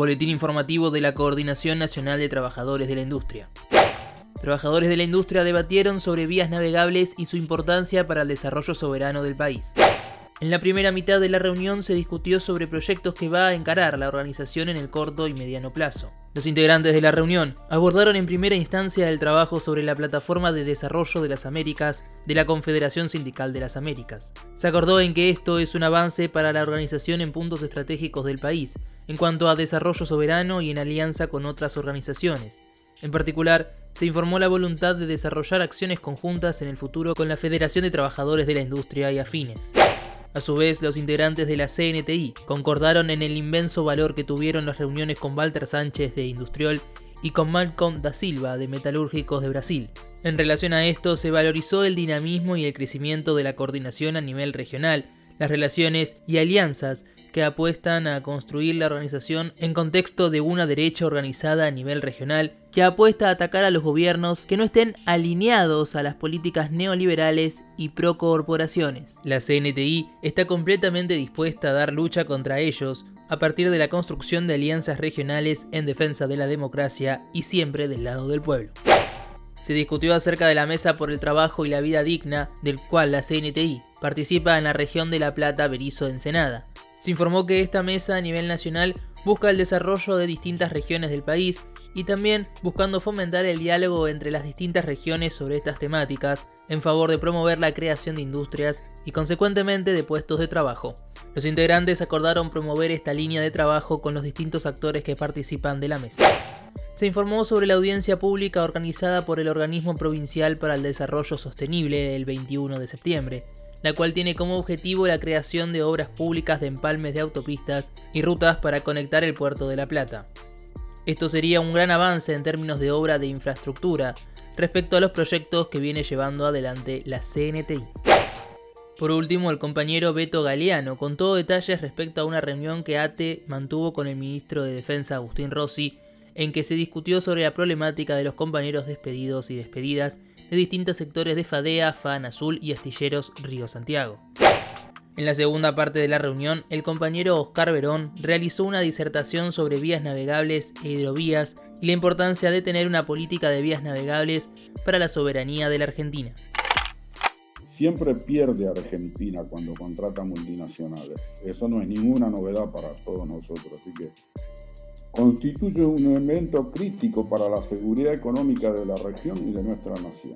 Boletín informativo de la Coordinación Nacional de Trabajadores de la Industria. Trabajadores de la industria debatieron sobre vías navegables y su importancia para el desarrollo soberano del país. En la primera mitad de la reunión se discutió sobre proyectos que va a encarar la organización en el corto y mediano plazo. Los integrantes de la reunión abordaron en primera instancia el trabajo sobre la Plataforma de Desarrollo de las Américas de la Confederación Sindical de las Américas. Se acordó en que esto es un avance para la organización en puntos estratégicos del país, en cuanto a desarrollo soberano y en alianza con otras organizaciones. En particular, se informó la voluntad de desarrollar acciones conjuntas en el futuro con la Federación de Trabajadores de la Industria y afines. A su vez, los integrantes de la CNTI concordaron en el inmenso valor que tuvieron las reuniones con Walter Sánchez de Industriol y con Malcolm da Silva de Metalúrgicos de Brasil. En relación a esto, se valorizó el dinamismo y el crecimiento de la coordinación a nivel regional, las relaciones y alianzas que apuestan a construir la organización en contexto de una derecha organizada a nivel regional que apuesta a atacar a los gobiernos que no estén alineados a las políticas neoliberales y pro corporaciones. La CNTI está completamente dispuesta a dar lucha contra ellos a partir de la construcción de alianzas regionales en defensa de la democracia y siempre del lado del pueblo. Se discutió acerca de la Mesa por el Trabajo y la Vida Digna, del cual la CNTI participa en la región de La Plata, Berizo, Ensenada. Se informó que esta mesa a nivel nacional busca el desarrollo de distintas regiones del país y también buscando fomentar el diálogo entre las distintas regiones sobre estas temáticas en favor de promover la creación de industrias y consecuentemente de puestos de trabajo. Los integrantes acordaron promover esta línea de trabajo con los distintos actores que participan de la mesa. Se informó sobre la audiencia pública organizada por el Organismo Provincial para el Desarrollo Sostenible el 21 de septiembre, la cual tiene como objetivo la creación de obras públicas de empalmes de autopistas y rutas para conectar el puerto de La Plata. Esto sería un gran avance en términos de obra de infraestructura respecto a los proyectos que viene llevando adelante la CNTI. Por último, el compañero Beto Galeano contó detalles respecto a una reunión que ATE mantuvo con el ministro de Defensa Agustín Rossi, en que se discutió sobre la problemática de los compañeros despedidos y despedidas de distintos sectores de Fadea, FAN Azul y Astilleros Río Santiago. En la segunda parte de la reunión, el compañero Oscar Verón realizó una disertación sobre vías navegables e hidrovías y la importancia de tener una política de vías navegables para la soberanía de la Argentina. Siempre pierde Argentina cuando contrata multinacionales. Eso no es ninguna novedad para todos nosotros, así que constituye un elemento crítico para la seguridad económica de la región y de nuestra nación.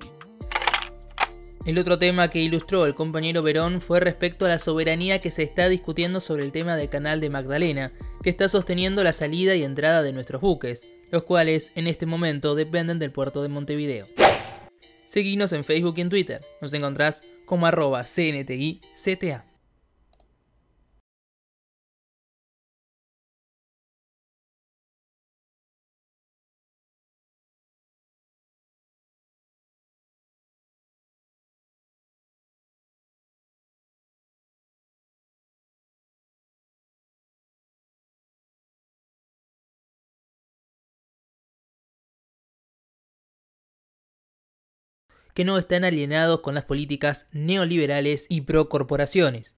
El otro tema que ilustró el compañero Verón fue respecto a la soberanía que se está discutiendo sobre el tema del canal de Magdalena, que está sosteniendo la salida y entrada de nuestros buques, los cuales en este momento dependen del puerto de Montevideo. Seguinos en Facebook y en Twitter, nos encontrás como arroba CNTI-CTA. Que no están alienados con las políticas neoliberales y pro corporaciones.